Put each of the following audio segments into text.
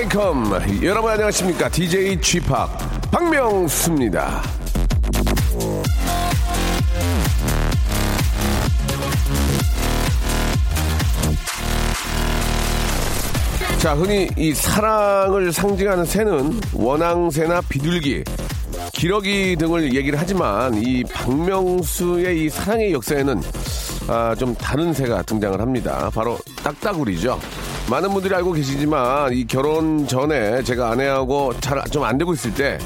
Welcome 여러분 안녕하십니까 DJ G Park 박명수입니다. 자, 흔히 이 사랑을 상징하는 새는 원앙새나 비둘기, 기러기 등을 얘기를 하지만 이 박명수의 이 사랑의 역사에는 아, 좀 다른 새가 등장을 합니다. 바로 딱따구리죠. 많은 분들이 알고 계시지만 이 결혼 전에 제가 아내하고 잘 좀 안 되고 있을 때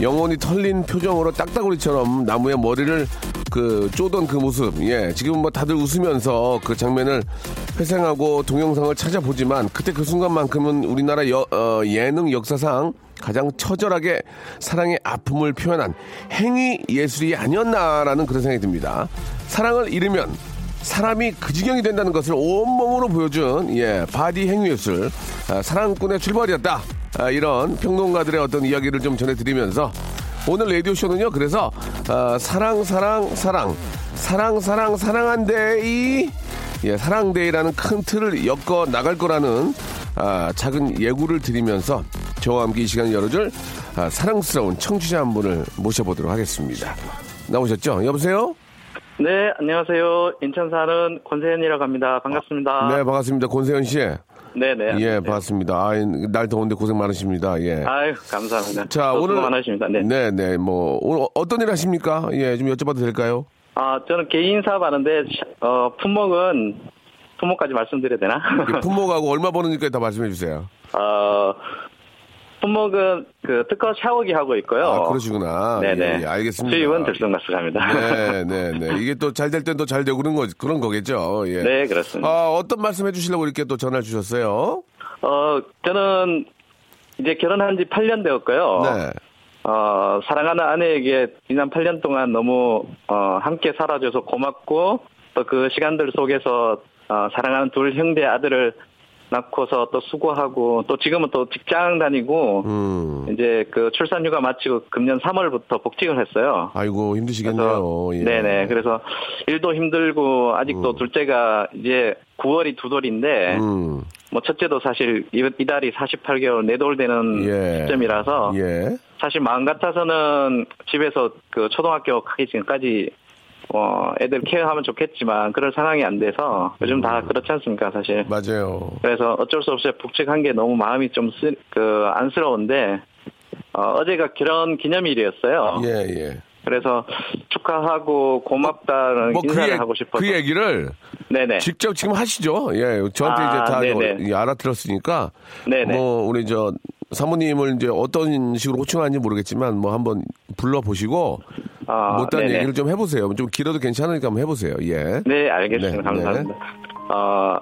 영혼이 털린 표정으로 딱따구리처럼 나무에 머리를 그 쪼던 그 모습, 예, 지금 뭐 다들 웃으면서 그 장면을 회상하고 동영상을 찾아보지만 그때 그 순간만큼은 우리나라 여, 어, 예능 역사상 가장 처절하게 사랑의 아픔을 표현한 행위 예술이 아니었나라는 그런 생각이 듭니다. 사랑을 잃으면 사람이 그 지경이 된다는 것을 온몸으로 보여준 예 body 행위예술. 아, 사랑꾼의 출발이었다. 아, 이런 평론가들의 어떤 이야기를 좀 전해드리면서 오늘 라디오 쇼는요 그래서 아, 사랑 사랑 사랑. 사랑 사랑 사랑한데이. 예 사랑day라는 큰 틀을 엮어 나갈 거라는 아, 작은 예고를 드리면서 저와 함께 이 시간을 열어줄 아, 사랑스러운 청취자 한 분을 모셔보도록 하겠습니다. 나오셨죠? 여보세요. 네, 안녕하세요. 인천 사는 권세현이라고 합니다. 반갑습니다. 네, 반갑습니다. 권세현 씨. 네, 네. 예, 반갑습니다. 아, 날 더운데 고생 많으십니다. 예. 아유, 감사합니다. 자, 오늘 많으십니다. 네. 네, 네. 뭐 오늘 어떤 일 하십니까? 예, 좀 여쭤봐도 될까요? 아, 저는 개인 사업 하는데 어, 품목은 품목까지 말씀드려야 되나? 예, 품목하고 얼마 버는지까지 다 말씀해 주세요. 어, 품목은 그 특허 샤워기 하고 있고요. 아, 그러시구나. 네네. 예, 예, 알겠습니다. 수입은 들쑥날쑥합니다. 네, 네, 네. 이게 또 잘 될 땐 또 잘 되고 그런 거 그런 거겠죠. 예. 네, 그렇습니다. 아, 어떤 말씀 해주시려고 이렇게 또 전화를 주셨어요? 어, 저는 이제 결혼한 지 8년 되었고요. 네. 어, 사랑하는 아내에게 지난 8년 동안 너무 어, 함께 살아줘서 고맙고 또 그 시간들 속에서 어, 사랑하는 둘 형제 아들을 낳고서 또 수고하고 또 지금은 또 직장 다니고 음. 이제 그 출산휴가 마치고 금년 3월부터 복직을 했어요. 아이고 힘드시겠네요. 예. 네네. 그래서 일도 힘들고 아직도 둘째가 이제 9월이 두 돌인데 음. 뭐 첫째도 사실 이- 이달이 48개월 네 돌 되는 예. 시점이라서 예. 사실 마음 같아서는 집에서 그 초등학교 가기 전까지 어 애들 케어하면 좋겠지만 그럴 상황이 안 돼서 요즘 다 그렇지 않습니까 사실 맞아요. 그래서 어쩔 수 없이 복직한 게 너무 마음이 좀그 안쓰러운데 어, 제가 결혼 기념일이었어요. 예, 예. 그래서 축하하고 고맙다는 뭐그 인사를 얘기, 하고 싶어서 그 얘기를 네네 직접 지금 하시죠. 예, 저한테 아, 이제 다 네네. 알아들었으니까 네네 뭐 우리 저 사모님을 이제 어떤 식으로 호칭하는지 모르겠지만 뭐 한번 불러 보시고 아, 못다한 네네. 얘기를 좀 해보세요. 좀 길어도 괜찮으니까 한번 해보세요. 예. 네, 알겠습니다. 네, 감사합니다. 어,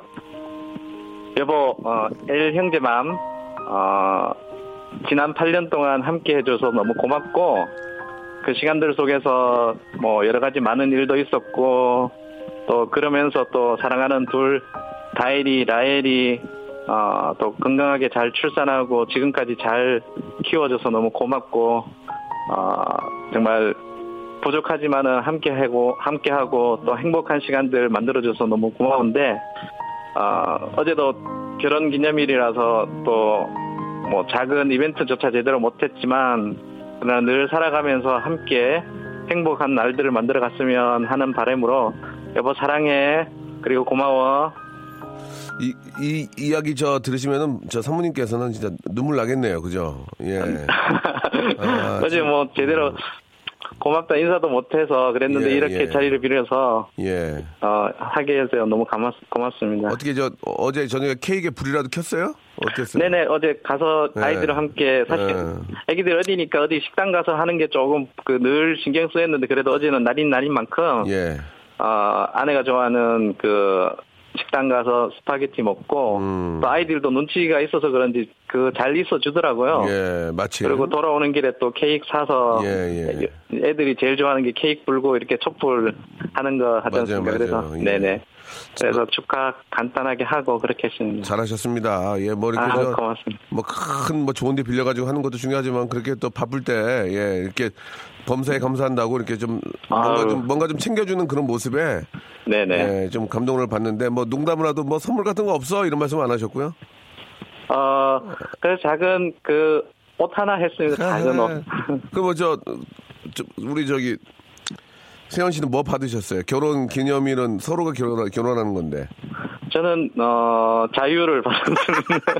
여보, 어, 엘 형제맘, 어, 지난 8년 동안 함께 해줘서 너무 고맙고, 그 시간들 속에서 뭐 여러 가지 많은 일도 있었고, 또 그러면서 또 사랑하는 둘, 다엘이, 라엘이, 어, 또 건강하게 잘 출산하고 지금까지 잘 키워줘서 너무 고맙고, 어, 정말 부족하지만은 함께 하고 함께 하고 또 행복한 시간들 만들어줘서 너무 고마운데 어, 어제도 결혼 기념일이라서 또 뭐 작은 이벤트조차 제대로 못했지만 그러나 늘 살아가면서 함께 행복한 날들을 만들어 갔으면 하는 바람으로 여보 사랑해 그리고 고마워 이, 이 이야기 저 들으시면은 저 사모님께서는 진짜 눈물 나겠네요. 그죠? 예. 아, 어제 뭐 제대로 고맙다 인사도 못해서 그랬는데 예, 이렇게 예. 자리를 빌어서 예. 어, 하게 해서 너무 고맙, 고맙습니다. 어떻게 저 어제 저녁에 케이크에 불이라도 켰어요? 어땠어요? 네네 어제 가서 네. 아이들과 함께 사실 네. 애기들 어리니까 어디 식당 가서 하는 게 조금 그 늘 신경 쓰였는데 그래도 어제는 날인 날인 만큼 예. 어, 아내가 좋아하는 그 식당 가서 스파게티 먹고 음. 또 아이들도 눈치가 있어서 그런지 그 잘 있어 주더라고요. 예, 마치. 그리고 돌아오는 길에 또 케이크 사서 예, 예. 애들이 제일 좋아하는 게 케이크 불고 이렇게 촛불 하는 거 하지 않습니까? 그래서. 예. 네네. 그래서 축하 간단하게 하고 그렇게 했습니다. 잘하셨습니다. 예, 뭐 이렇게 아, 저, 고맙습니다. 뭐큰뭐 좋은데 빌려가지고 하는 것도 중요하지만 그렇게 또 바쁠 때 예, 이렇게 범사에 감사한다고 이렇게 좀 뭔가. 좀 뭔가 좀 챙겨주는 그런 모습에 네네. 예, 좀 감동을 받는데 뭐 농담을 하도 뭐 선물 같은 거 없어 이런 말씀 안 하셨고요. 어, 그 작은 그 옷 하나 했습니다. 작은 옷. 그 뭐저 저, 우리 저기 세현 씨는 뭐 받으셨어요? 결혼 기념일은 서로가 결혼 결혼하는 건데. 저는 어 자유를 받았습니다.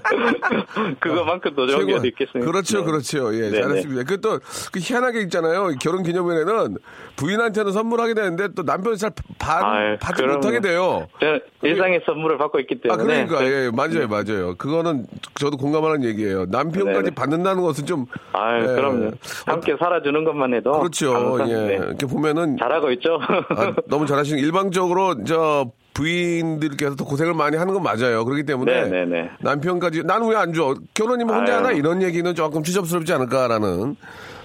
그거만큼 더 좋은 게 어디 있겠습니까? 그렇죠, 네. 그렇죠. 예, 네네. 잘했습니다. 그 또, 그 희한하게 있잖아요. 결혼 기념일에는 부인한테는 선물하게 되는데 또 남편이 잘 받, 아유, 받지. 못하게 돼요. 저는 일상의 선물을 받고 있기 아, 때문에. 그러니까, 예, 맞아요, 맞아요. 그거는 저도 공감하는 얘기예요. 남편까지 네네. 받는다는 것은 좀. 아유, 예, 그럼요. 함께 살아주는 것만 해도. 그렇죠. 예. 네. 이렇게 보면은. 잘하 고 있죠. 아, 너무 잘하시는 일방적으로 저 부인들께서 더 고생을 많이 하는 건 맞아요. 그렇기 때문에 네네네. 남편까지 나는 왜 안 줘? 결혼이면 혼자 아유. 하나 이런 얘기는 조금 추접스럽지 않을까라는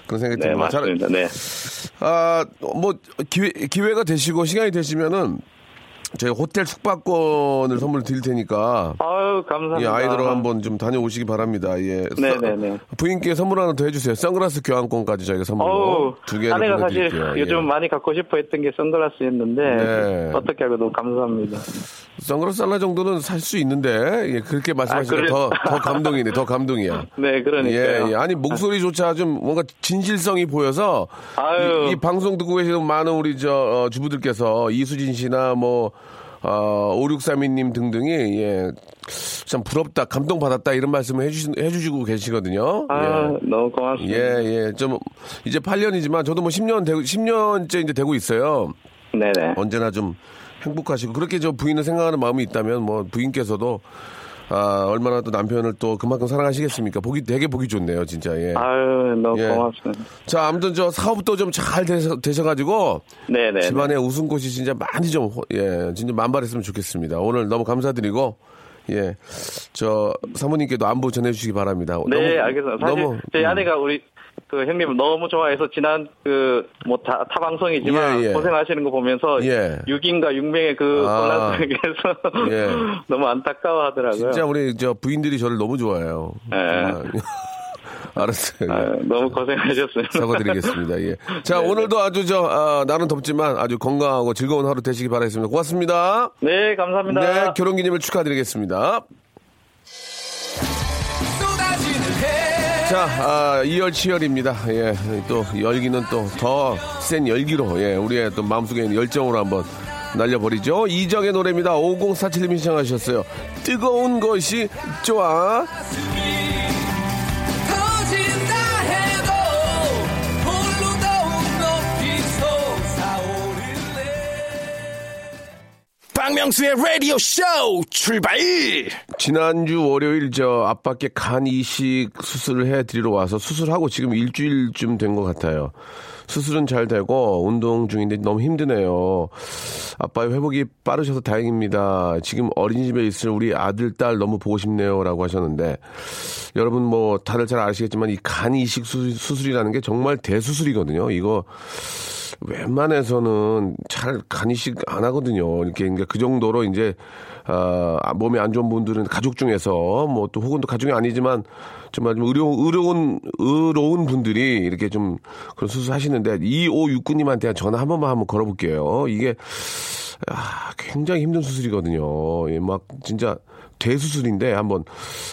그런 생각이 네, 듭니다. 잘- 맞습니다. 네. 아, 뭐 기회 기회가 되시고 시간이 되시면은 저희 호텔 숙박권을 선물 드릴 테니까 아유, 예, 감사합니다. 아이들하고 한번 좀 다녀오시기 바랍니다. 예. 네네네. 서- 부인께 선물 하나 더 해주세요. 선글라스 교환권까지 저희가 선물로 두 개를 아내가 사실 보내드릴게요. 예. 요즘 많이 갖고 싶어 했던 게 선글라스였는데, 네. 어떻게 하고 너무 감사합니다. 선글라스 하나 정도는 살 수 있는데 예, 그렇게 말씀하시니까 아. 더, 더 감동이네. 더 감동이야. 네, 그러니까요. 예, 예. 아니 목소리조차 좀 뭔가 진실성이 보여서 아유. 이, 이 방송 듣고 계시는 많은 우리 저 어, 주부들께서 이수진 씨나 뭐 어, 5632님 등등이 예, 참 부럽다, 감동받았다 이런 말씀을 해주시, 해주시고 계시거든요. 아, 예. 너무 고맙습니다. 예, 예. 좀, 이제 8년이지만 저도 뭐 10년 되고, 10년째 이제 되고 있어요. 네네. 언제나 좀 행복하시고 그렇게 저 부인을 생각하는 마음이 있다면 뭐 부인께서도 아 얼마나 또 남편을 또 그만큼 사랑하시겠습니까? 보기 되게 보기 좋네요, 진짜. 예. 아유, 너무 예. 고맙습니다. 자, 아무튼 저 사업도 좀 잘 되셔 가지고 네네. 집안의 웃음꽃이 진짜 많이 좀 예, 진짜 만발했으면 좋겠습니다. 오늘 너무 감사드리고 예, 저 사모님께도 안부 전해주시기 바랍니다. 네, 너무- 알겠습니다. 사실 너무, 제 음. 아내가 우리 그 형님을 너무 좋아해서 지난 그 뭐타 방송이지만 예, 예. 고생하시는 거 보면서 예. 6인가 6명의 그 아. 혼란 속에서 예. 너무 안타까워하더라고요. 진짜 우리 저 부인들이 저를 너무 좋아해요. 네. 정말. 알았어요. 예. 아유, 너무 고생하셨습니다. 사과드리겠습니다. 예. 자, 네, 오늘도 아주 저, 아, 나는 덥지만 아주 건강하고 즐거운 하루 되시기 바라겠습니다. 고맙습니다. 네, 감사합니다. 네, 결혼 기념일 축하드리겠습니다. 자, 아, 이열치열입니다. 예, 또 열기는 또 더 센 열기로, 예, 우리의 또 마음속에 있는 열정으로 한번 날려버리죠. 이정의 노래입니다. 5047님이 신청하셨어요. 뜨거운 것이 좋아. 박명수의 라디오 쇼 출발 지난주 월요일 저 아빠께 간 이식 수술을 해 드리러 와서 수술하고 지금 일주일쯤 된 것 같아요. 수술은 잘 되고 운동 중인데 너무 힘드네요. 아빠의 회복이 빠르셔서 다행입니다. 지금 어린이집에 있을 우리 아들, 딸 너무 보고 싶네요라고 하셨는데 여러분 뭐 다들 잘 아시겠지만 이 간 이식 수술, 수술이라는 게 정말 대수술이거든요. 이거 웬만해서는 잘 간이식 안 하거든요. 이렇게 그러니까 그 정도로 이제 아, 몸에 안 좋은 분들은 가족 중에서 뭐 또 혹은 또 가족이 아니지만 정말 좀 의료, 의로운 의로운 분들이 이렇게 좀 그런 수술 하시는데 2569님한테 전화 한 번만 한번 걸어볼게요. 이게 아, 굉장히 힘든 수술이거든요. 예, 막 진짜 대수술인데 한번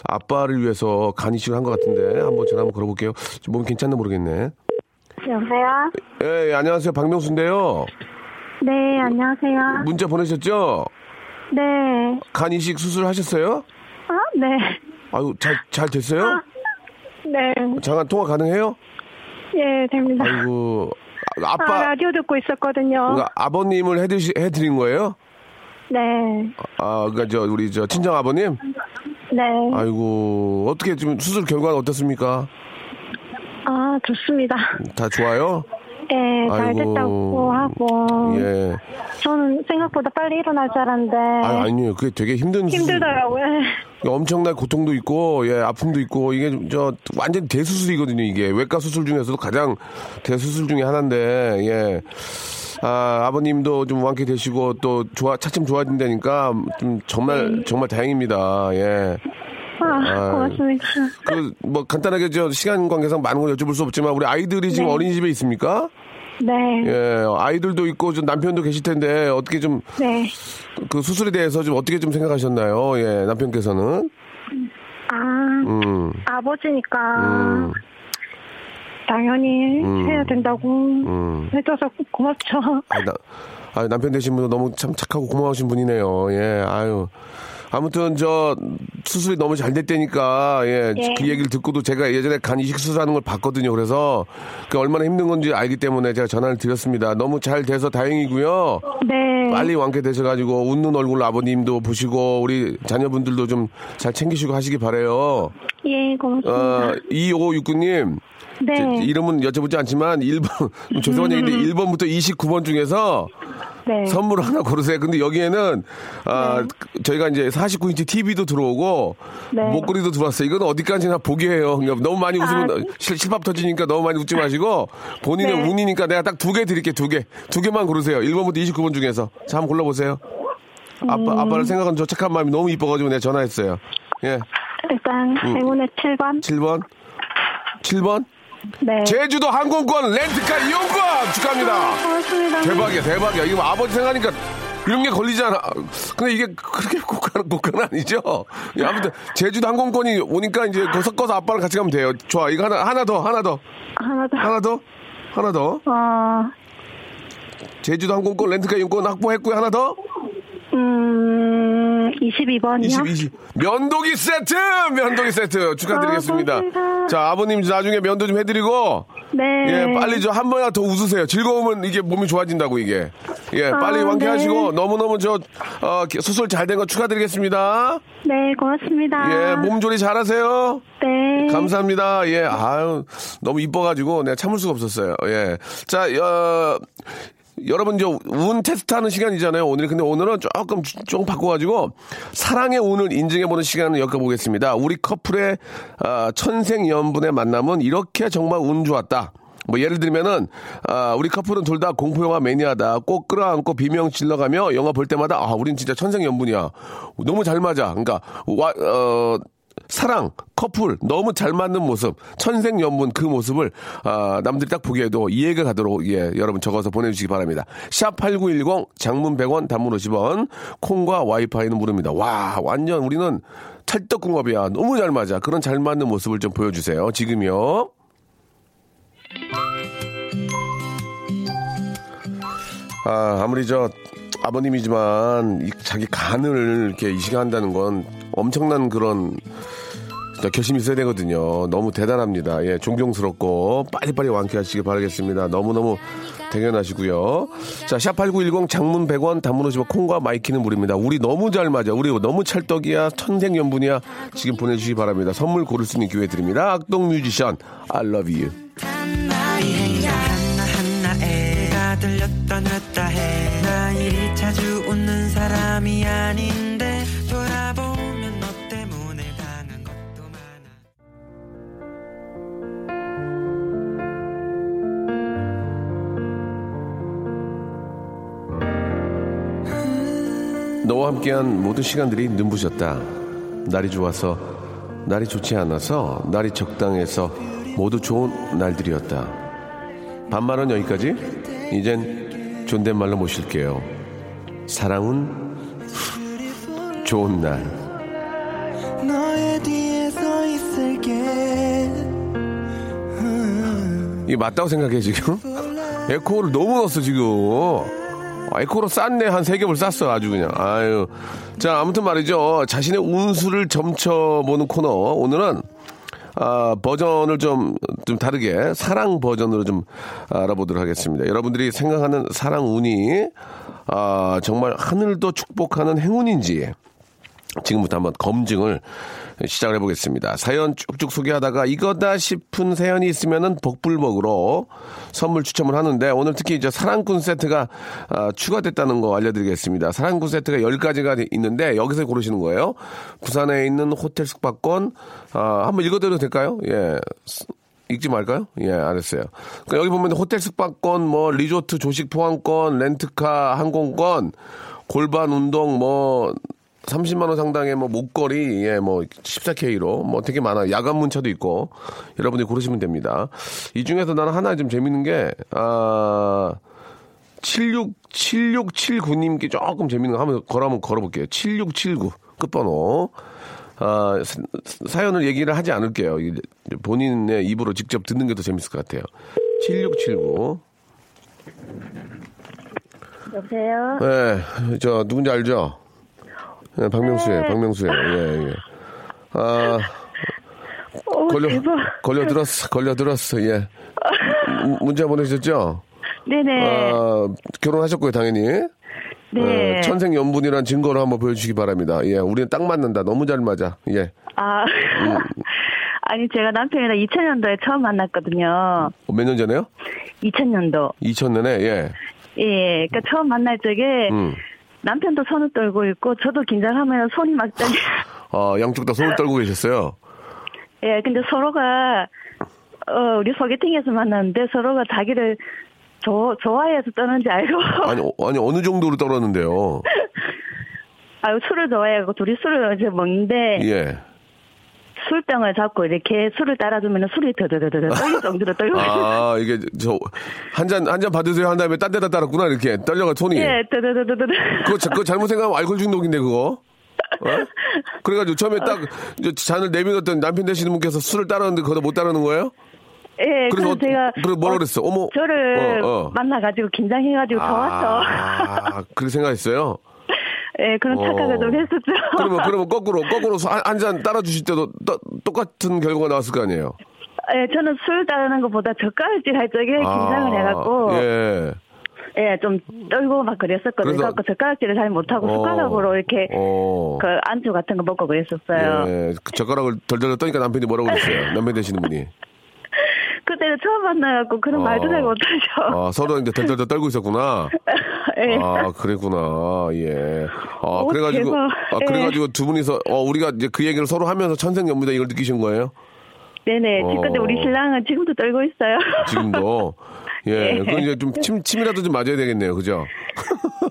아빠를 위해서 간 이식을 한 것 같은데 한번 전화 한번 걸어볼게요. 몸 괜찮나 모르겠네. 여보세요? 예, 예, 안녕하세요. 박명수인데요. 네, 안녕하세요. 문자 보내셨죠? 네. 간 이식 수술 하셨어요? 아, 네. 아유, 잘, 잘 됐어요? 네. 잠깐 통화 가능해요? 예, 됩니다. 아이고, 아, 아, 아빠, 라디오 듣고 있었거든요. 그러니까 아버님을 해드시, 해드린 거예요? 네. 아, 그니까 저, 우리 저 친정 아버님? 네. 아이고, 어떻게 지금 수술 결과는 어떻습니까? 아, 좋습니다. 다 좋아요? 예, 잘 아이고. 됐다고 하고. 예. 저는 생각보다 빨리 일어날 줄 알았는데. 아, 아니요. 그게 되게 힘든 수술. 힘들더라고요. 엄청난 고통도 있고, 예, 아픔도 있고, 이게 저 완전 대수술이거든요, 이게. 외과 수술 중에서도 가장 대수술 중에 하나인데, 예. 아, 아버님도 좀 완쾌 되시고 또 좋아 차츰 좋아진다니까 좀 정말 정말 다행입니다. 예. 아, 아. 고맙습니다. 그 뭐 간단하게 저 시간 관계상 많은 걸 여쭤볼 수 없지만 우리 아이들이 지금 네. 어린이집에 있습니까? 네. 예, 아이들도 있고 좀 남편도 계실 텐데 어떻게 좀그 네. 수술에 대해서 좀 어떻게 좀 생각하셨나요? 예, 남편께서는 아, 음, 아버지니까 음, 당연히 음. 해야 된다고 음. 해줘서 고맙죠. 아, 나, 아, 남편 되신 분도 너무 참 착하고 고마우신 분이네요. 예, 아유. 아무튼 저 수술이 너무 잘 됐다니까 예, 예. 그 얘기를 듣고도 제가 예전에 간 이식 수술하는 걸 봤거든요. 그래서 그 얼마나 힘든 건지 알기 때문에 제가 전화를 드렸습니다. 너무 잘 돼서 다행이고요. 네. 빨리 완쾌되셔가지고 웃는 얼굴 아버님도 보시고 우리 자녀분들도 좀 잘 챙기시고 하시기 바래요. 예, 고맙습니다. 어, 2569님 네. 이름은 여쭤보지 않지만 1번 죄송한 얘기인데 1번부터 29번 중에서 네. 선물 하나 고르세요. 근데 여기에는 아 저희가 이제 49인치 TV도 들어오고 네. 목걸이도 들어왔어요. 이건 어디까지나 보기예요. 그러니까 너무 많이 웃으면 아. 실, 실밥 터지니까 너무 많이 웃지 마시고 본인의 네. 운이니까 내가 딱 두 개 드릴게요. 두 개. 두 개만 고르세요. 1번부터 29번 중에서. 자, 한번 골라보세요. 음. 아빠, 아빠를 생각하는 저 착한 마음이 너무 이뻐가지고 내가 전화했어요. 예. 일단 음. 행운의 7번. 7번. 7번. 네. 제주도 항공권 렌트카 이용권 축하합니다. 고맙습니다. 대박이야, 대박이야. 이거 아버지 생각하니까 이런 게 걸리잖아. 근데 이게 그렇게 고가는, 고가는 아니죠? 예, 아무튼 제주도 항공권이 오니까 이제 그거 섞어서 아빠랑 같이 가면 돼요. 좋아. 이거 하나, 하나 더, 하나 더, 하나 더. 하나 더, 하나 더. 어, 제주도 항공권 렌트카 이용권 확보했고요. 하나 더. 음, 22번이요? 20, 20. 면도기 세트! 면도기 세트 축하드리겠습니다. 아. 자, 아버님 나중에 면도 좀 해드리고, 네. 예, 빨리 저 한 번이라도 더 웃으세요. 즐거우면 이게 몸이 좋아진다고, 이게. 예, 빨리 아, 완쾌하시고, 네. 너무너무 저, 어, 수술 잘 된 거 축하드리겠습니다. 네, 고맙습니다. 예, 몸조리 잘하세요. 네. 감사합니다. 예, 아유, 너무 이뻐가지고 내가 참을 수가 없었어요. 예. 자, 어, 여러분 이제 운 테스트하는 시간이잖아요. 오늘 근데 오늘은 조금 조금 바꿔가지고 사랑의 운을 인증해보는 시간을 엮어보겠습니다. 우리 커플의 아, 천생연분의 만남은 이렇게 정말 운 좋았다. 뭐 예를 들면은 아, 우리 커플은 둘 다 공포 영화 매니아다. 꼭 끌어안고 비명 질러가며 영화 볼 때마다 아 우린 진짜 천생연분이야. 너무 잘 맞아. 그러니까 와, 어, 사랑, 커플, 너무 잘 맞는 모습, 천생연분 그 모습을, 아, 남들이 딱 보기에도 이해가 가도록, 예, 여러분 적어서 보내주시기 바랍니다. 샵 8910, 장문 100원, 단문 50원, 콩과 와이파이는 무료입니다. 와, 완전 우리는 찰떡궁합이야. 너무 잘 맞아. 그런 잘 맞는 모습을 좀 보여주세요. 지금요. 아, 아무리 저 아버님이지만 이 자기 간을 이렇게 이식한다는 건 엄청난 그런 결심이 있어야 되거든요. 너무 대단합니다. 예, 존경스럽고 빨리빨리 완쾌하시길 바라겠습니다. 너무너무 대견하시고요. 자, 샵8910 장문 100원 단문 50원 콩과 마이키는 무료입니다. 우리 너무 잘 맞아. 우리 너무 찰떡이야. 천생연분이야. 지금 보내주시기 바랍니다. 선물 고를 수 있는 기회 드립니다. 악동 뮤지션 I love you. 사람이 아닌데 돌아보면 너 때문에 당한 것도 많아 너와 함께한 모든 시간들이 눈부셨다. 날이 좋아서, 날이 좋지 않아서, 날이 적당해서 모두 좋은 날들이었다. 반말은 여기까지. 이젠 존댓말로 모실게요. 사랑은 좋은 날. 이게 맞다고 생각해, 지금? 에코를 너무 넣었어, 지금. 아, 에코로 쌌네. 한 세 겹을 쌌어, 아주 그냥. 아유. 자, 아무튼 말이죠. 자신의 운수를 점쳐보는 코너. 오늘은, 아, 버전을 좀, 좀 다르게, 사랑 버전으로 좀 알아보도록 하겠습니다. 여러분들이 생각하는 사랑 운이, 아, 정말 하늘도 축복하는 행운인지, 지금부터 한번 검증을 시작을 해보겠습니다. 사연 쭉쭉 소개하다가 이거다 싶은 사연이 있으면은 복불복으로 선물 추첨을 하는데 오늘 특히 이제 사랑꾼 세트가 아, 추가됐다는 거 알려드리겠습니다. 사랑꾼 세트가 10가지가 있는데 여기서 고르시는 거예요. 부산에 있는 호텔 숙박권 아, 한번 읽어드려도 될까요? 예. 읽지 말까요? 예, 알았어요. 그러니까 여기 보면 호텔 숙박권, 뭐 리조트 조식 포함권, 렌트카 항공권, 골반 운동 뭐 30만 원 상당의 뭐 목걸이, 예, 뭐 14K로 뭐 되게 많아요. 야간 문차도 있고 여러분이 고르시면 됩니다. 이 중에서 나는 하나 좀 재밌는 게 아. 76, 7679님께 조금 재밌는 거 한번 걸어 한번 걸어볼게요. 7679 끝번호. 아, 사- 사연을 얘기를 하지 않을게요. 본인의 입으로 직접 듣는 게 더 재밌을 것 같아요. 7679. 여보세요? 네, 저 누군지 알죠? 네, 박명수예요. 박명수예요. 예, 예. 아, 오, 걸려 대박. 걸려 들었어. 걸려 들었어. 예. 문- 문자 보내주셨죠? 네네. 아, 결혼하셨고요, 당연히. 네. 어, 천생 연분이란 증거를 한번 보여주시기 바랍니다. 예, 우리는 딱 맞는다. 너무 잘 맞아. 예. 아. 음. 아니, 제가 남편이랑 2000년도에 처음 만났거든요. 몇 년 전에요? 2000년도. 2000년에, 예. 예, 그니까 처음 만날 적에 음. 남편도 손을 떨고 있고 저도 긴장하면 손이 막 떨려. 어, 양쪽 다 손을 떨고 계셨어요. 예, 근데 서로가 어, 우리 소개팅에서 만났는데 서로가 자기를 조, 좋아해서 떠는지 알고 아니, 어, 아니, 어느 정도로 떨었는데요? 아유 술을 좋아해갖고 둘이 술을 이제 먹는데 예. 술병을 잡고 이렇게 술을 따라주면 술이 더더더더 떨릴 정도로 떨고 아, 이게, 저, 한 잔, 한 잔 받으세요 한 다음에 딴 데다 따랐구나, 이렇게. 떨려가 손이. 예, 더더더더더 그거, 자- 그거 잘못 생각하면 알코올 중독인데, 그거. 어? 그래가지고 처음에 딱 이제 잔을 내밀었던 남편 되시는 분께서 술을 따르는데 그거 못 따르는 거예요? 예, 그래서 그래서 어- 제가 그래, 뭐라 그랬어? 어머. 저를 어, 어. 만나가지고 긴장해가지고 좋았어. 아, 그렇게 생각했어요? 예, 그런 착각을 어. 좀 했었죠. 그러면, 그러면 거꾸로, 거꾸로 한 잔 따라 주실 때도 떠- 똑같은 결과가 나왔을 거 아니에요? 예, 저는 술 따르는 것보다 젓가락질 할 적에 긴장을 아, 해갖고 예. 예, 좀 떨고 막 그랬었거든요. 그래서- 그래서 젓가락질을 잘 못하고 어. 숟가락으로 이렇게 어. 그 안주 같은 거 먹고 그랬었어요. 예. 그 젓가락을 덜덜 떠니까 남편이 뭐라고 그랬어요? 남편 되시는 분이. 그때는 처음 만나갖고 그런 어. 말도 잘 못하죠. 아, 서로 이제 덜덜덜 떨고 있었구나. 예. 아, 그랬구나. 예. 아, 오, 그래가지고. 아, 예. 그래가지고 두 분이서, 어, 우리가 이제 그 얘기를 서로 하면서 천생연분이다 이걸 느끼신 거예요? 네네. 어. 근데 우리 신랑은 지금도 떨고 있어요. 지금도. 예. 예. 그건 이제 좀 침, 침이라도 좀 맞아야 되겠네요. 그죠?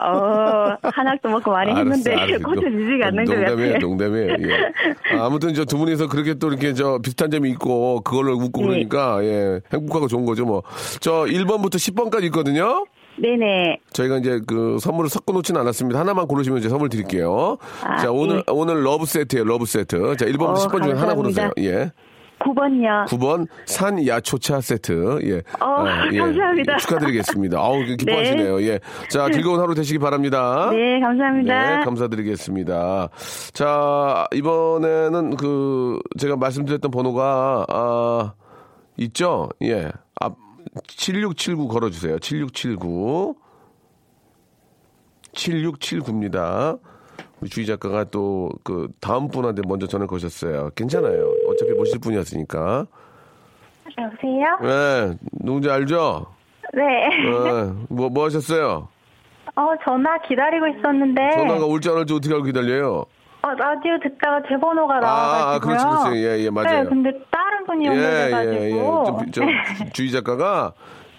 어, 한약도 먹고 많이 했는데 고쳐지지가 않는 것 농담이에요. 농담이에요. 예. 아, 아무튼 저 두 분이서 그렇게 또 이렇게 저 비슷한 점이 있고 그걸로 웃고 예. 그러니까 예, 행복하고 좋은 거죠 뭐. 저 1번부터 10번까지 있거든요. 네네. 저희가 이제 그 선물을 섞어 놓지는 않았습니다. 하나만 고르시면 이제 선물 드릴게요. 아, 자, 오늘 예. 오늘 love 세트예요. love 세트. 자, 1번부터 어, 10번 중에 하나 고르세요. 감사합니다. 예. 9번요. 9번 산 야초차 세트. 예. 어, 감사합니다. 축하드리겠습니다. 아우, 기뻐하시네요. 예. 자, 즐거운 하루 되시기 바랍니다. 네, 감사합니다. 네, 감사드리겠습니다. 자, 이번에는 그, 제가 말씀드렸던 번호가, 아, 있죠? 예. 앞, 7679 걸어주세요. 7679. 7679입니다. 우리 주희 작가가 또 그 다음 분한테 먼저 전화 거셨어요. 괜찮아요. 어차피 모실 분이었으니까. 여보세요? 네, 누군지 알죠? 네. 네, 뭐, 뭐 하셨어요? 어, 전화 기다리고 있었는데. 전화가 올지 안 올지 어떻게 알고 기다려요? 어, 라디오 듣다가 제 번호가 아, 나와가지고요. 아, 그렇지, 그렇지. 예, 예, 맞아요. 네, 근데 다른 분이 예, 연결돼가지고. 예, 예. 좀, 저, 주희 작가가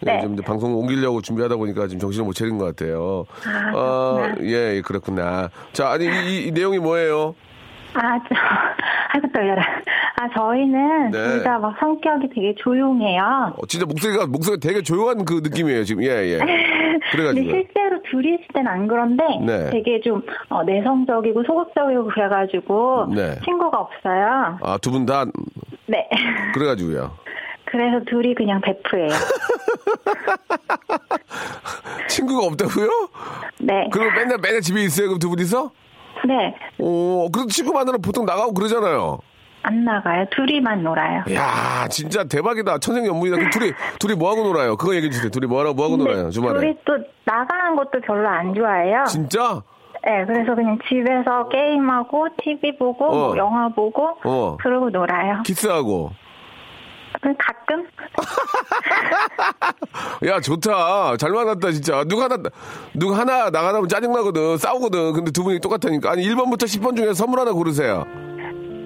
예, 네. 좀 이제 방송 옮기려고 준비하다 보니까 지금 정신을 못 차린 것 같아요. 아, 어. 예, 예, 그렇구나. 자, 아니, 이, 이- 이 내용이 뭐예요? 아, 저, 아이고, 떨려라. 아, 저희는 네. 둘 다 막 성격이 되게 조용해요. 어, 진짜 목소리가, 목소리가 되게 조용한 그 느낌이에요, 지금. 예, 예. 근데 그래가지고. 실제로 둘이 있을 땐 안 그런데 네. 되게 좀 어, 내성적이고 소극적이고 그래가지고 네. 친구가 없어요. 아, 두 분 다, 네. 그래가지고요. 그래서 둘이 그냥 베프예요. 친구가 없다고요? 네. 그럼 맨날, 맨날 집에 있어요, 그럼 두 분이서? 네. 오, 그래도 친구 만나러 보통 나가고 그러잖아요. 안 나가요. 둘이만 놀아요. 야 진짜 대박이다. 천생연분이다. 둘이, 둘이 뭐 하고 놀아요? 그거 얘기해 주세요. 둘이 뭐하고, 뭐 하고 근데 놀아요, 주말에? 둘이 또 나가는 것도 별로 안 좋아해요. 진짜? 네, 그래서 그냥 집에서 게임하고 TV 보고 어. 뭐 영화 보고 어. 그러고 놀아요. 키스하고. 가끔 야, 좋다. 잘 만났다, 진짜. 누가 하나, 누가 하나 나가면 짜증나거든. 싸우거든. 근데 두 분이 똑같으니까. 아니, 1번부터 10번 중에 선물 하나 고르세요.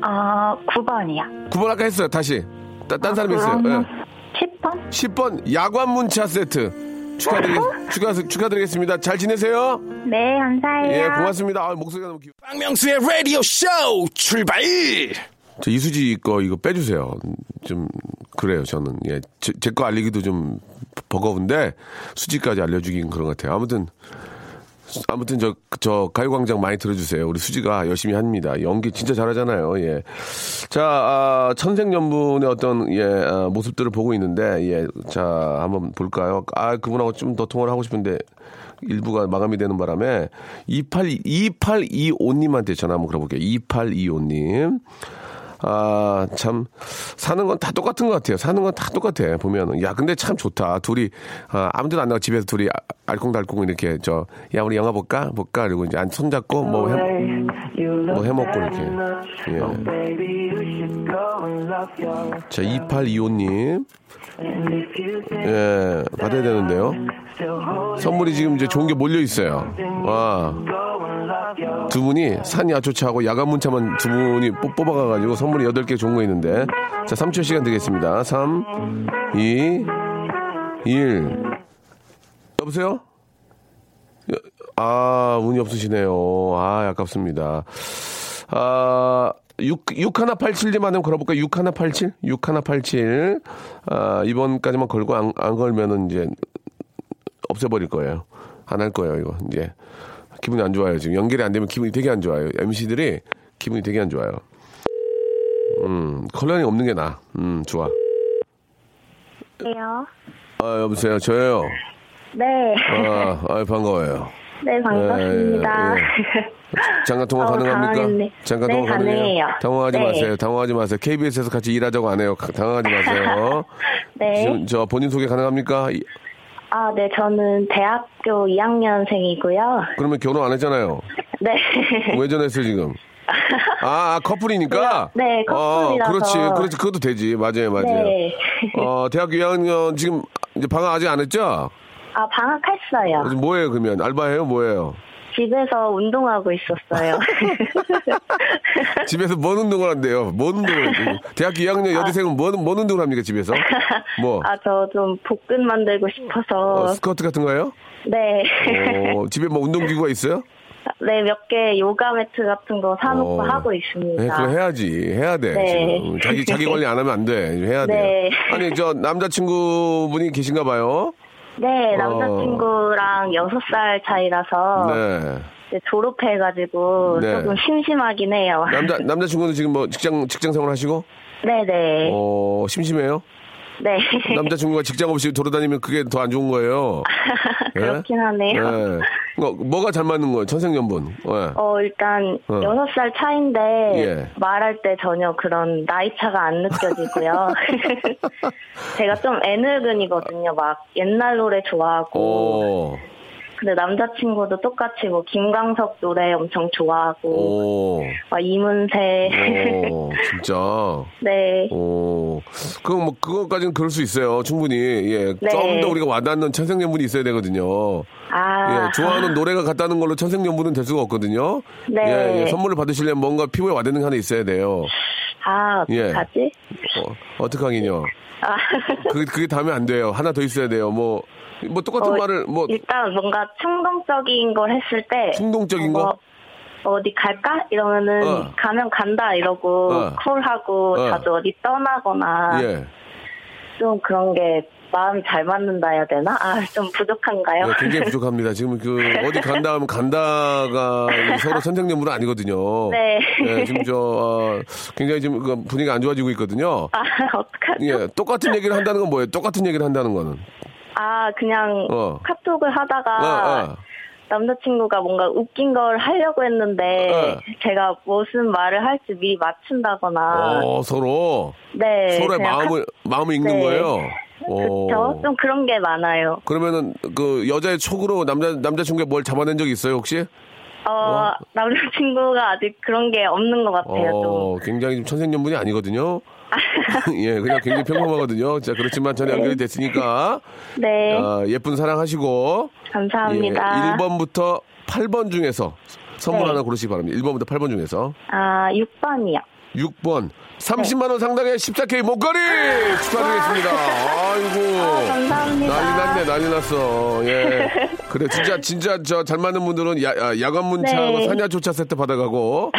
어 9번이요. 9번 아까 했어요, 다시. 따, 딴 사람이 했어요. 예. 10번? 10번 야관 문자 세트 축하드리, 축하, 축하드리겠습니다. 잘 지내세요? 네, 감사해요. 예, 고맙습니다. 아, 목소리가 너무 귀 박명수의 라디오 쇼 출발! 저 이수지 거 이거 빼주세요. 좀 그래요 저는 예 제 거 알리기도 좀 버거운데 수지까지 알려주긴 그런 것 같아요. 아무튼 아무튼 저 저 가요광장 많이 들어주세요. 우리 수지가 열심히 합니다. 연기 진짜 잘하잖아요. 예. 자 아, 천생연분의 어떤 예 아, 모습들을 보고 있는데 예 자 한번 볼까요? 아 그분하고 좀 더 통화를 하고 싶은데. 일부가 마감이 되는 바람에 28 2825님한테 전화 한번 걸어볼게요. 2825님. 아, 참, 사는 건 다 똑같은 것 같아요. 사는 건 다 똑같아, 보면은. 야, 근데 참 좋다. 둘이, 아, 아무 데도 안 나가 집에서 둘이 아- 알콩달콩 이렇게, 저, 야, 우리 영화 볼까? 볼까? 그리고 이제 안 손잡고, 뭐, 해, 뭐 해먹고 이렇게. 예. 자, 2825님. 예, 받아야 되는데요. 선물이 지금 이제 좋은 게 몰려 있어요. 와. 두 분이 산 야초차하고 야간 문자만 두 분이 뽑- 뽑아가가지고 선물이 여덟 개 좋은 거 있는데. 자, 3초 시간 드리겠습니다. 3, 2, 1. 여보세요? 여- 아, 운이 없으시네요. 아, 아깝습니다. 아, 6, 6187님 한번 걸어볼까요? 6187? 6187. 아, 이번까지만 걸고 안, 안 걸면은 이제 없애버릴 거예요. 안 할 거예요, 이거. 이제. 기분이 안 좋아요, 지금. 연결이 안 되면 기분이 되게 안 좋아요. MC들이 기분이 되게 안 좋아요. 음, 컬러링 없는 게 나아. 음, 좋아. 네요. 아, 여보세요. 저예요. 네. 아, 아 반가워요. 네, 반갑습니다. 예, 잠깐 통화 어, 가능합니까? 당황했네. 잠깐 네, 통화 가능해요? 가능해요. 당황하지 네. 마세요. 당황하지 마세요. KBS에서 같이 일하자고 안 해요. 가- 당황하지 마세요. 네. 지금 저 본인 소개 가능합니까? 이- 아, 네, 저는 대학교 2학년생이고요. 그러면 결혼 안 했잖아요. 네. 왜 전했어요 지금? 아, 아, 커플이니까. 네, 커플이라서. 어, 그렇지, 그렇지, 그것도 되지. 맞아요, 맞아요. 네. 어, 대학교 2학년 지금 이제 방학 아직 안 했죠? 아, 방학했어요. 뭐예요 그러면? 알바해요, 뭐예요? 집에서 운동하고 있었어요. 집에서 뭔 운동을 한대요? 뭔 운동을 해요? 대학교 2학년 여대생은 뭔, 뭔 운동을 합니까, 집에서? 뭐? 아, 저 좀 복근 만들고 싶어서. 어, 스쿼트 같은 거예요? 네. 어, 집에 뭐 운동기구가 있어요? 네, 몇 개 요가 매트 같은 거 사놓고 어. 하고 있습니다. 네, 그거 해야지. 해야 돼. 네. 지금. 자기, 자기 관리 안 하면 안 돼. 해야 돼. 네. 아니, 저 남자친구분이 계신가 봐요? 네, 남자친구랑 여섯 살 차이라서 어. 네. 이제 졸업해가지고 네. 조금 심심하긴 해요. 남자, 남자친구는 지금 뭐 직장, 직장 생활 하시고? 네네. 어, 심심해요? 네. 남자친구가 직장 없이 돌아다니면 그게 더 안 좋은 거예요. 예? 그렇긴 하네요. 네. 뭐, 뭐가 잘 맞는 거예요? 천생연분. 예. 어, 일단 어. 여섯 살 차인데 예. 말할 때 전혀 그런 나이 차가 안 느껴지고요. 제가 좀 애늙은이거든요. 막 옛날 노래 좋아하고 오, 근데 남자친구도 똑같이 뭐 김광석 노래 엄청 좋아하고 오, 막 이문세 오, 진짜. 네. 오, 그거 뭐, 그거까지는 그럴 수 있어요. 충분히. 예. 네. 좀더 우리가 와닿는 천생연분이 있어야 되거든요. 아. 예. 좋아하는 노래가 같다는 걸로 천생연분은 될 수가 없거든요. 네. 예, 예. 선물을 받으시려면 뭔가 피부에 와닿는 게 하나 있어야 돼요. 아, 예. 어떡하지? 어, 어떡하긴요. 아. 그게, 그게 다음에 안 돼요. 하나 더 있어야 돼요. 뭐, 뭐 똑같은 어, 말을, 뭐, 일단 뭔가 충동적인 걸 했을 때 충동적인 뭐, 거? 어디 갈까? 이러면은 어. 가면 간다 이러고 어. 콜하고 어. 자주 어디 떠나거나 예. 좀 그런 게 마음이 잘 맞는다 해야 되나? 아, 좀 부족한가요? 예, 굉장히 부족합니다. 지금 그 어디 간다 하면 간다가 서로 천생연분은 아니거든요. 네. 예, 지금 저 어, 굉장히 지금 그 분위기가 안 좋아지고 있거든요. 아, 어떡하죠? 예, 똑같은 얘기를 한다는 건 뭐예요? 똑같은 얘기를 한다는 거는. 아, 그냥 어. 카톡을 하다가 어, 어. 남자친구가 뭔가 웃긴 걸 하려고 했는데 어. 제가 무슨 말을 할지 미리 맞춘다거나 어, 서로 네 서로의 마음을 마음을 읽는 네. 거예요. 그쵸? 좀 그런 게 많아요. 그러면은 그 여자의 촉으로 남자 남자친구가 뭘 잡아낸 적이 있어요 혹시? 어, 남자친구가 아직 그런 게 없는 것 같아요, 어, 굉장히 좀 천생연분이 아니거든요. 예, 그냥 굉장히 평범하거든요. 자, 그렇지만 전에 연결이 됐으니까 좀. 네, 아, 예쁜 사랑하시고 감사합니다. 예, 1번부터 8번 중에서 선물 네. 하나 고르시기 바랍니다. 1번부터 8번 중에서 아, 6번이요. 6번 30만 원 상당의 14K 목걸이 축하드리겠습니다. 아이고. 감사합니다. 난리 났네, 난리 났어. 예. 그래, 진짜, 진짜, 저, 잘 맞는 분들은 야, 아, 야간 문자하고 네. 사냐조차 세트 받아가고.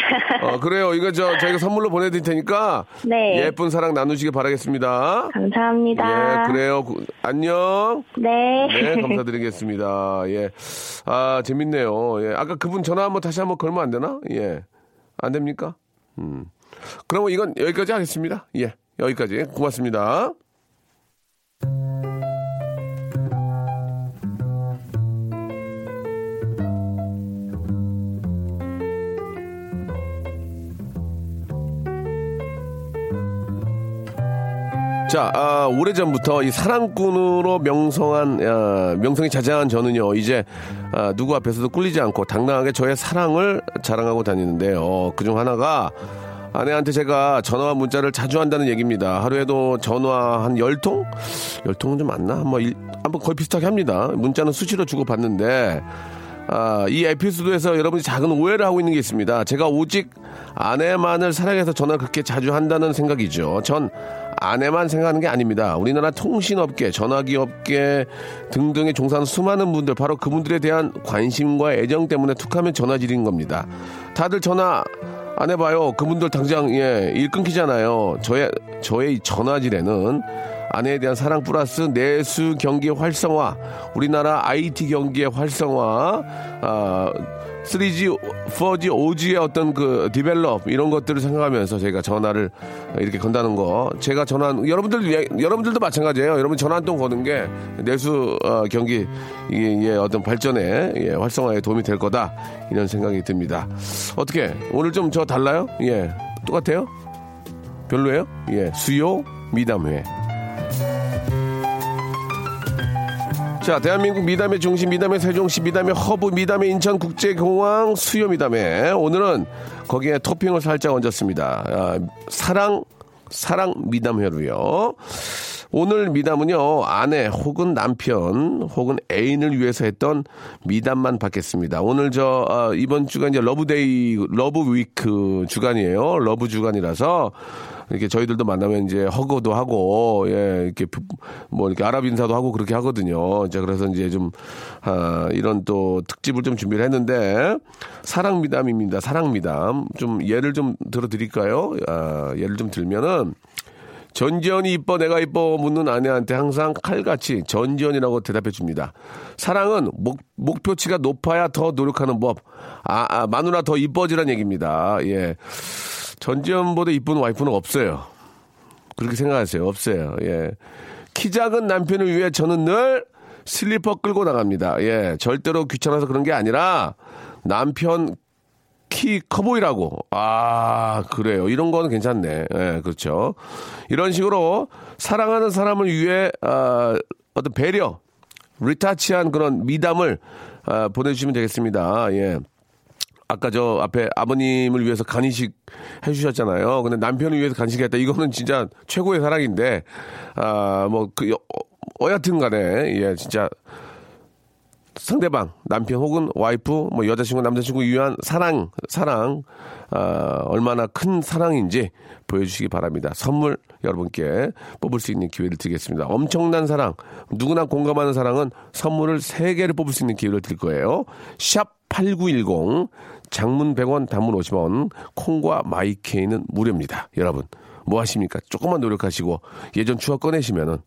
어, 그래요. 이거 저, 저희가 선물로 보내드릴 테니까. 네. 예쁜 사랑 나누시기 바라겠습니다. 감사합니다. 예, 그래요. 구- 안녕. 네. 네, 감사드리겠습니다. 예. 아, 재밌네요. 예. 아까 그분 전화 한번 다시 한번 걸면 안 되나? 예. 안 됩니까? 음. 그러면 이건 여기까지 하겠습니다. 예. 여기까지. 고맙습니다. 자, 아, 오래전부터 이 사랑꾼으로 명성한, 아, 명성이 자자한 저는요, 이제, 아, 누구 앞에서도 꿀리지 않고 당당하게 저의 사랑을 자랑하고 다니는데요. 그중 하나가 아내한테 제가 전화와 문자를 자주 한다는 얘기입니다. 하루에도 전화 한 열통 열통은 좀 많나? 뭐, 일, 한번 거의 비슷하게 합니다. 문자는 수시로 주고받는데, 아, 이 에피소드에서 여러분이 작은 오해를 하고 있는 게 있습니다. 제가 오직 아내만을 사랑해서 전화를 그렇게 자주 한다는 생각이죠. 전 아내만 생각하는 게 아닙니다. 우리나라 통신업계, 전화기업계 등등에 종사하는 수많은 분들, 바로 그분들에 대한 관심과 애정 때문에 툭하면 전화질인 겁니다. 다들 전화 안 해봐요. 그분들 당장, 예, 일 끊기잖아요. 저의, 저의 이 전화질에는 아내에 대한 사랑 플러스 내수 경기 활성화, 우리나라 IT 경기의 활성화, 아, 3G, 4G, 5G의 어떤 그 디벨롭 이런 것들을 생각하면서 저희가 전화를 이렇게 건다는 거. 제가 전화 여러분들 예, 여러분들도 마찬가지예요. 여러분 전화 한 통 거는 게 내수 어, 경기 이게 예, 어떤 발전에 예, 활성화에 도움이 될 거다 이런 생각이 듭니다. 어떻게 오늘 좀 저 달라요? 예, 똑같아요? 별로예요? 예, 수요 미담회. 자, 대한민국 미담의 중심, 미담의 세종시, 미담의 허브, 미담의 인천국제공항 수요 미담회. 오늘은 거기에 토핑을 살짝 얹었습니다. 아, 사랑, 사랑 미담회로요. 오늘 미담은요, 아내 혹은 남편 혹은 애인을 위해서 했던 미담만 받겠습니다. 오늘 저, 아, 이번 주가 이제 love day, love week 주간이에요. love 주간이라서 이렇게 저희들도 만나면 이제 hug도 하고 예 이렇게 부- 뭐 이렇게 아랍 인사도 하고 그렇게 하거든요. 이제 그래서 이제 좀 아, 이런 또 특집을 좀 준비를 했는데 사랑 미담입니다. 사랑 미담 좀 예를 좀 들어드릴까요? 아, 예를 좀 들면은 전지현이 이뻐 내가 이뻐 묻는 아내한테 항상 칼같이 전지현이라고 대답해 줍니다. 사랑은 목, 목표치가 높아야 더 노력하는 법. 아, 아 마누라 더 이뻐지란 얘기입니다. 예. 전지현보다 이쁜 와이프는 없어요. 그렇게 생각하세요. 없어요. 예. 키 작은 남편을 위해 저는 늘 슬리퍼 끌고 나갑니다. 예. 절대로 귀찮아서 그런 게 아니라 남편 키 커 보이라고. 아, 그래요. 이런 거는 괜찮네. 예, 그렇죠. 이런 식으로 사랑하는 사람을 위해, 아, 어떤 배려, 리타치한 그런 미담을 아, 보내주시면 되겠습니다. 예. 아까 저 앞에 아버님을 위해서 간이식 해주셨잖아요. 근데 남편을 위해서 간식했다. 이거는 진짜 최고의 사랑인데, 아, 뭐, 그, 여- 어, 여하튼 간에, 예, 진짜 상대방, 남편 혹은 와이프, 뭐 여자친구, 남자친구 위한 사랑, 사랑, 아, 얼마나 큰 사랑인지 보여주시기 바랍니다. 선물 여러분께 뽑을 수 있는 기회를 드리겠습니다. 엄청난 사랑, 누구나 공감하는 사랑은 선물을 3개를 뽑을 수 있는 기회를 드릴 거예요. 샵 8910, 장문 100원, 단문 50원, 콩과 마이케이는 무료입니다. 여러분, 뭐 하십니까? 조금만 노력하시고 예전 추억 꺼내시면은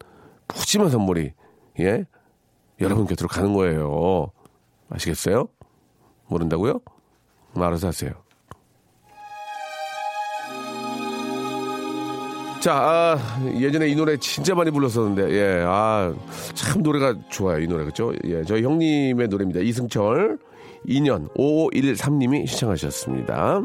푸짐한 선물이, 예? 여러분 곁으로 가는 거예요. 아시겠어요? 모른다고요? 알아서 하세요. 자, 아, 예전에 이 노래 진짜 많이 불렀었는데, 예, 아, 참 노래가 좋아요, 이 노래, 그죠? 예, 저희 형님의 노래입니다. 이승철, 2년, 5513님이 시청하셨습니다.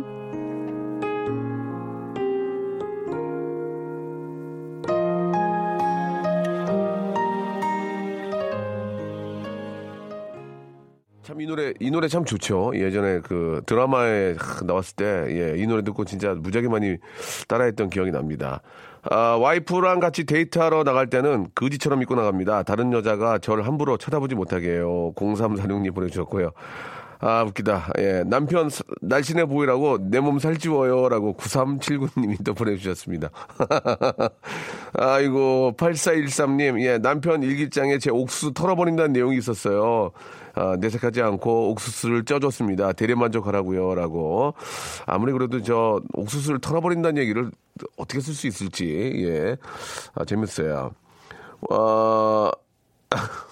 참이 노래 이 노래 참 좋죠. 예전에 그 드라마에 하, 나왔을 때 예, 이 노래 듣고 진짜 무지하게 많이 따라했던 기억이 납니다. 아, 와이프랑 같이 데이트하러 나갈 때는 거지처럼 입고 나갑니다. 다른 여자가 저를 함부로 쳐다보지 못하게 해요. 0346님 보내주셨고요. 아, 웃기다. 예. 남편 사- 날씬해 보이라고 내 몸 살찌워요 라고 9379님이 또 보내주셨습니다. 아이고, 8413님, 예. 남편 일기장에 제 옥수수 털어버린다는 내용이 있었어요. 아, 내색하지 않고 옥수수를 쪄줬습니다. 대리만족하라고요. 라고. 아무리 그래도 저 옥수수를 털어버린다는 얘기를 어떻게 쓸 수 있을지, 예. 아, 재밌어요. 어,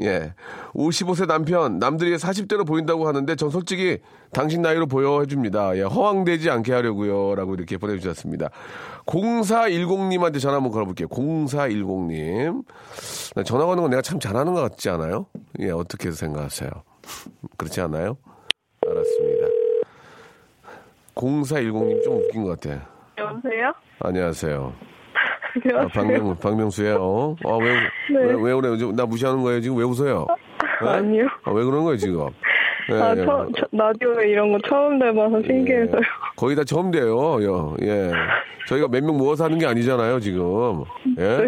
예. 55세 남편, 남들이 40대로 보인다고 하는데, 전 솔직히 당신 나이로 보여 해줍니다. 예, 허황되지 않게 하려고요. 라고 이렇게 보내주셨습니다. 0410님한테 전화 한번 걸어볼게요. 0410님. 전화 거는 건 내가 참 잘하는 것 같지 않아요? 예, 어떻게 생각하세요? 그렇지 않아요? 알았습니다. 0410님 좀 웃긴 것 같아. 여보세요? 안녕하세요. 아, 안녕하세요. 박명, 박명수예요. 아, 왜, 왜, 왜 그래요? 지금 나 무시하는 거예요? 지금 왜 웃어요? 네? 아니요. 아, 왜 그런 거예요, 지금? 예, 아, 예. 처, 저, 라디오에 이런 거 처음 돼봐서 신기해서요. 거의 다 처음 돼요. 요, 예. 저희가 몇 명 모아서 하는 게 아니잖아요, 지금. 예?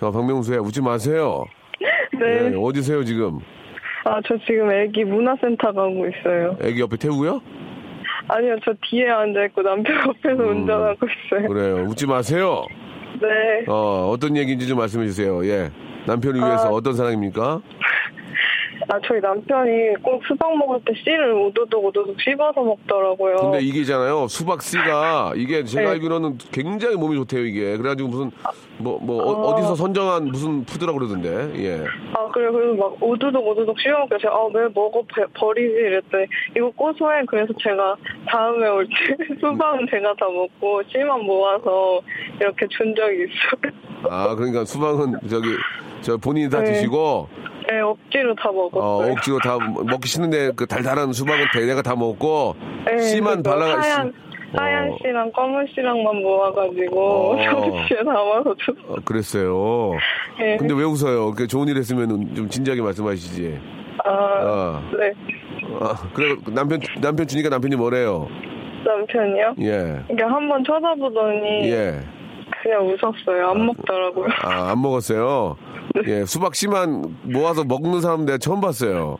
아, 박명수야, 웃지 마세요. 네. 예, 어디세요, 지금? 아, 저 지금 애기 문화센터 가고 있어요. 애기 옆에 태우고요? 아니요, 저 뒤에 앉아있고 남편 옆에서 운전하고 있어요. 음. 그래요. 웃지 마세요. 네. 어, 어떤 얘기인지 좀 말씀해 주세요. 예. 남편을 위해서 아. 어떤 사랑입니까? 아, 저희 남편이 꼭 수박 먹을 때 씨를 오도독 오도독 씹어서 먹더라고요. 근데 이게 있잖아요. 수박 씨가 이게 제가 네. 알기로는 굉장히 몸이 좋대요, 이게. 그래가지고 무슨, 뭐, 뭐, 아. 어, 디서 선정한 무슨 푸드라고 그러던데, 예. 아, 그래, 그래서 막 오도독 오도독 씹어먹고 제가, 아, 왜 먹어, 버, 버리지? 이랬더니, 이거 고소해. 그래서 제가 다음에 올 때 수박은 제가 다 먹고 씨만 모아서 이렇게 준 적이 있어요. 아, 그러니까 수박은 저기, 저 본인이 다 네. 드시고, 네, 억지로 다 어, 먹었어요. 억지로 다 먹기 싫은데 그 달달한 수박은 내가 다 먹고, 네, 씨만 그래서 발라가, 하얀, 어. 씨랑 검은 씨랑만 모아가지고 어. 접시에 담아서 줬어요. 어, 그랬어요. 네. 근데 왜 웃어요? 그 좋은 일 했으면 좀 진지하게 말씀하시지. 아, 아. 네. 아, 그래, 남편, 남편 주니까 남편이 뭐래요? 남편이요? 예. 이게 한번 쳐다보더니 예. 그냥 웃었어요. 안 먹더라고요. 아, 안 먹었어요? 예, 수박 씨만 모아서 먹는 사람 내가 처음 봤어요.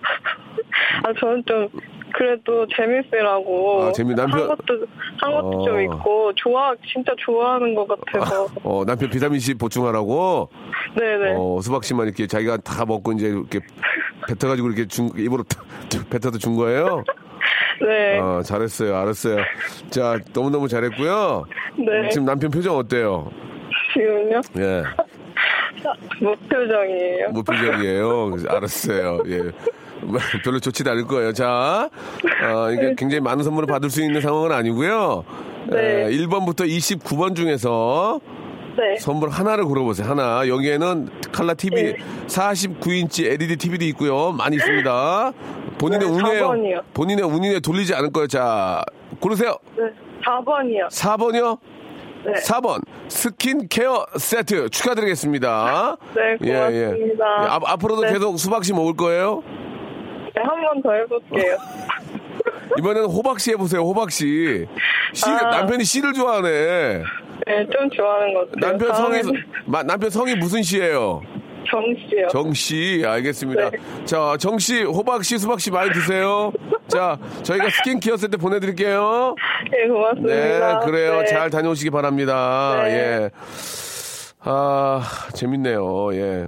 아, 저는 좀 그래도 재밌으라고 아, 재미- 남편- 한 것도 한 것도 어. 좀 있고 좋아 진짜 좋아하는 것 같아서 어, 남편 비타민C 보충하라고, 네네 어, 수박 씨만 이렇게 자기가 다 먹고 이제 이렇게 뱉어가지고 이렇게 준, 입으로 탁 뱉어서 준 거예요? 네 어, 잘했어요. 알았어요. 자, 너무너무 잘했고요. 네. 지금 남편 표정 어때요? 지금요 예. 무표정이에요. 무표정이에요. 알았어요. 예. 별로 좋지도 않을 거예요. 자, 어, 이게 굉장히 많은 선물을 받을 수 있는 상황은 아니고요. 네. 1번부터 29번 중에서 네. 선물 하나를 고르보세요. 하나. 여기에는 칼라 TV 네. 49인치 LED TV도 있고요. 많이 있습니다. 본인의 네, 운이에요. 4번이요. 본인의 운이에 돌리지 않을 거예요. 자, 고르세요. 네. 4번이요. 4번이요? 네. 4번 스킨케어 세트 축하드리겠습니다. 네, 고맙습니다. 예, 앞, 앞으로도 네. 계속 수박씨 먹을 거예요? 네, 한 번 더 해볼게요. 이번에는 호박씨 해보세요. 호박씨. 씨, 아. 남편이 씨를 좋아하네. 네, 좀 좋아하는 것 같아요. 남편 성이 다음에는 마- 남편 성이 무슨 씨예요? 정씨요. 정씨 알겠습니다. 네. 자 정씨 호박씨 수박씨 많이 드세요. 자 저희가 스킨케어 세트 보내드릴게요. 네, 고맙습니다. 네 그래요. 네. 잘 다녀오시기 바랍니다. 네. 예. 아 재밌네요. 예.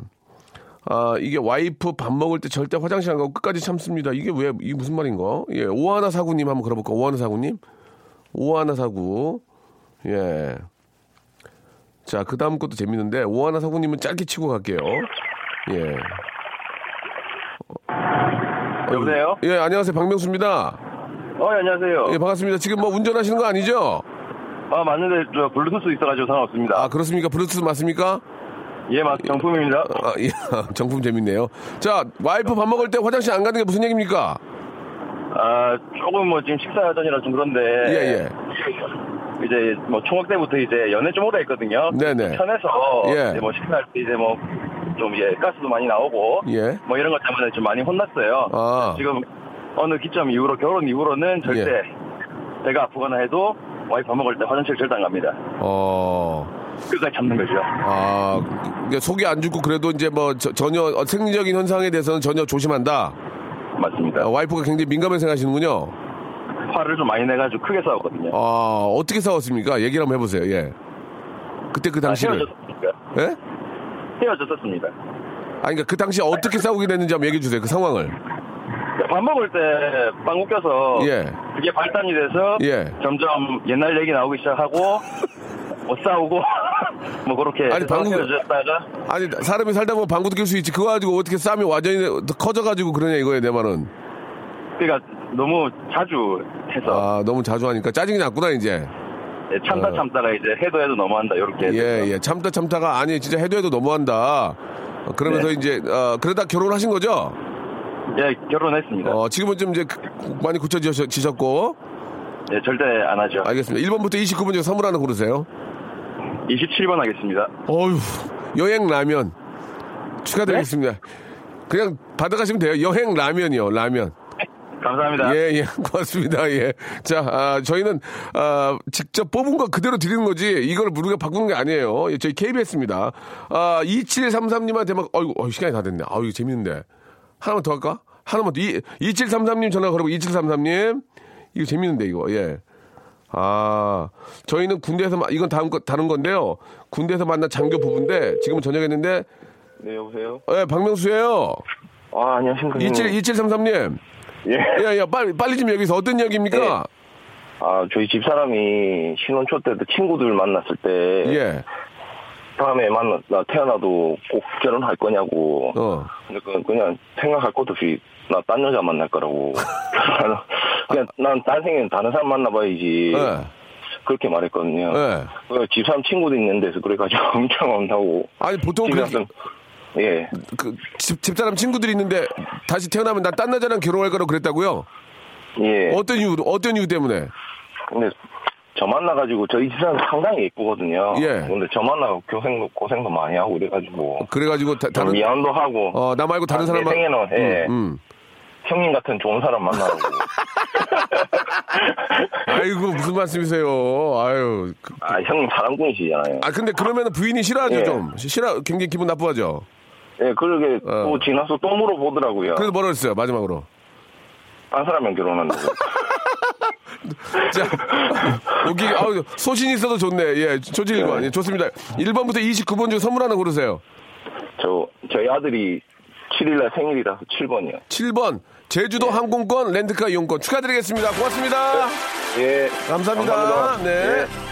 아, 이게 와이프 밥 먹을 때 절대 화장실 안 가고 끝까지 참습니다. 이게 왜, 이게 무슨 말인가? 예, 오하나 사구님 한번 걸어볼까? 오하나 사구님? 오하나 사구. 예. 자, 그 다음 것도 재밌는데, 오하나 사구님은 짧게 치고 갈게요. 예. 여보세요? 예, 안녕하세요. 박명수입니다. 어, 안녕하세요. 예, 반갑습니다. 지금 뭐 운전하시는 거 아니죠? 아, 맞는데, 저, 블루투스 있어가지고 상관없습니다. 아, 그렇습니까? 블루투스 맞습니까? 예, 맞, 정품입니다. 아, 예, 정품 재밌네요. 자, 와이프 밥 먹을 때 화장실 안 가는 게 무슨 얘기입니까? 아, 조금 뭐, 지금 식사 전이라 좀 그런데. 예, 예. 이제 뭐 총각 때부터 이제 연애 좀 오래 했거든요. 네네. 편해서 예. 이제 뭐 식사할 때 이제 뭐 좀 예, 가스도 많이 나오고 예. 뭐 이런 것 때문에 좀 많이 혼났어요. 아. 지금 어느 기점 이후로 결혼 이후로는 절대 예. 배가 아프거나 해도 와이프 밥 먹을 때 화장실 절대 안 갑니다. 어, 끝까지 참는 거죠. 아, 이게 속이 안 죽고 그래도 이제 뭐 저- 전혀 어, 생리적인 현상에 대해서는 전혀 조심한다. 맞습니다. 아, 와이프가 굉장히 민감하게 생각하시는군요. 화를 좀 많이 내가지고 크게 싸웠거든요. 아, 어떻게 싸웠습니까? 얘기를 한번 해보세요, 예. 그때 그 아, 당시를. 헤어졌습니까? 예? 헤어졌었습니다. 아, 그러니까 그 당시 어떻게 싸우게 됐는지 한번 얘기해 주세요, 그 상황을. 밥 먹을 때빵 껴서 예. 그게 발단이 돼서 예. 점점 옛날 얘기 나오기 시작하고 뭐 싸우고 뭐 그렇게 아니, 헤어졌다가 아니, 사람이 살다 보면 방구도 낄 수 있지. 그거 가지고 어떻게 싸움이 완전히 더 커져가지고 그러냐 이거예요, 내 말은. 그러니까 너무 자주 해서 아, 너무 자주 하니까 짜증이 났구나, 이제. 예, 참다 어. 참다가 이제 해도 해도 너무한다 이렇게 예, 예. 참다 참다가 아니, 진짜 해도 해도 너무한다. 어, 그러면서 네. 이제, 어, 그러다 결혼하신 거죠? 예, 결혼했습니다. 어, 지금은 좀 이제 그- 많이 굳혀지셨고. 예, 절대 안 하죠. 알겠습니다. 1번부터 29번 중에 선물 하나 고르세요. 27번 하겠습니다. 어휴, 여행 라면. 축하드리겠습니다. 네? 그냥 받아가시면 돼요. 여행 라면이요, 라면. 감사합니다. 예, 예, 고맙습니다. 예. 자, 아, 저희는, 아, 직접 뽑은 거 그대로 드리는 거지, 이걸 우리가 바꾸는 게 아니에요. 예, 저희 KBS입니다. 아, 2733님한테 막, 어이구, 어이, 시간이 다 됐네. 아유, 이거 재밌는데. 하나만 더 할까? 하나만 더. 이, 2733님 전화 걸어보 2733님. 이거 재밌는데, 이거, 예. 아, 저희는 군대에서, 마- 이건 다음 거, 다른 건데요. 군대에서 만난 장교 부부인데, 지금은 전역했는데, 네, 여보세요? 예, 박명수예요 아, 안녕하십니까. 27, 2733님. 예. 야, 야, 빨리, 빨리 좀 여기서 어떤 이야기입니까? 네. 아, 저희 집사람이 신혼초 때도 친구들 만났을 때 예. 다음에 만나 나 태어나도 꼭 결혼할 거냐고. 어. 근데 그 그냥 생각할 것도 없이 나 딴 여자 만날 거라고. 그냥 난 딴 생엔 다른 사람 만나봐야지. 예. 그렇게 말했거든요. 예. 그 집사람 친구도 있는 데서 그래가지고 엄청 온다고. 아니, 보통 그렇게, 예. 그, 집, 집사람 친구들이 있는데, 다시 태어나면 나 딴 여자랑 결혼할 거라고 그랬다고요? 예. 어떤 이유로, 어떤 이유 때문에? 근데 저 만나가지고 저희 집사람 상당히 예쁘거든요. 예. 근데 저 만나고 고생도 고생도 많이 하고 그래가지고 그래가지고, 다, 좀 다른, 미안도 하고. 어, 나 말고 다른 아, 사람 내 생에는 예. 음, 음. 형님 같은 좋은 사람 만나고. 아이고, 무슨 말씀이세요? 아유. 그- 아 형님 사랑꾼이시잖아요. 아, 근데 그러면 부인이 싫어하죠, 예. 좀. 싫어, 굉장히 기분 나빠하죠. 예, 그러게 어. 또 지나서 또 물어보더라고요. 그래서 뭐라 그랬어요, 마지막으로? 딴 사람이랑 결혼한다고. 자, 여기, 아우, 소신이 있어도 좋네. 예, 조질관. 예, 좋습니다. 1번부터 29번 중 선물 하나 고르세요. 저 저희 아들이 7일날 생일이라서 7번이요. 7번, 제주도 항공권 렌트카 이용권 축하드리겠습니다. 고맙습니다. 예. 감사합니다. 감사합니다. 네. 예.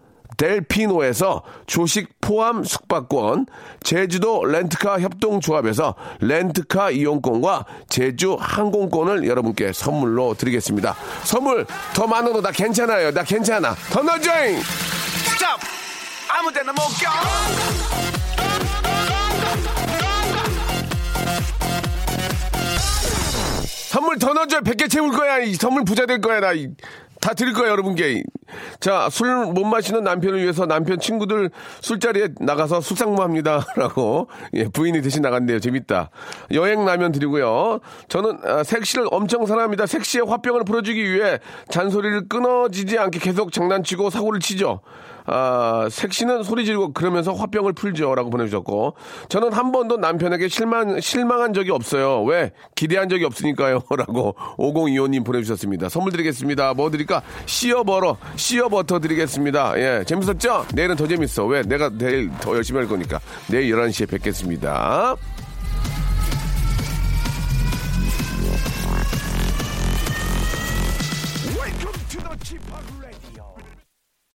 델피노에서 조식 포함 숙박권, 제주도 렌트카 협동조합에서 렌트카 이용권과 제주 항공권을 여러분께 선물로 드리겠습니다. 선물 더 많아도 나 괜찮아요. 나 괜찮아. 더 넣어줘잉! Stop 아무 데나 못 껴. 선물 더 넣어줘. 100개 채울 거야. 이 선물 부자 될 거야. 나. 이- 다 드릴 거야, 여러분께. 자, 술 못 마시는 남편을 위해서 남편 친구들 술자리에 나가서 숙상무 합니다. 라고. 예, 부인이 대신 나간대요. 재밌다. 여행 라면 드리고요. 저는 아, 섹시를 엄청 사랑합니다. 섹시의 화병을 풀어주기 위해 잔소리를 끊어지지 않게 계속 장난치고 사고를 치죠. 아, 섹시는 소리 지르고 그러면서 화병을 풀죠. 라고 보내주셨고. 저는 한 번도 남편에게 실망, 실망한 적이 없어요. 왜? 기대한 적이 없으니까요. 라고 5025님 보내주셨습니다. 선물 드리겠습니다. 뭐 드릴까? 씨어버터, 씨어버터 드리겠습니다. 예, 재밌었죠? 내일은 더 재밌어. 왜? 내가 내일 더 열심히 할 거니까. 내일 11시에 뵙겠습니다.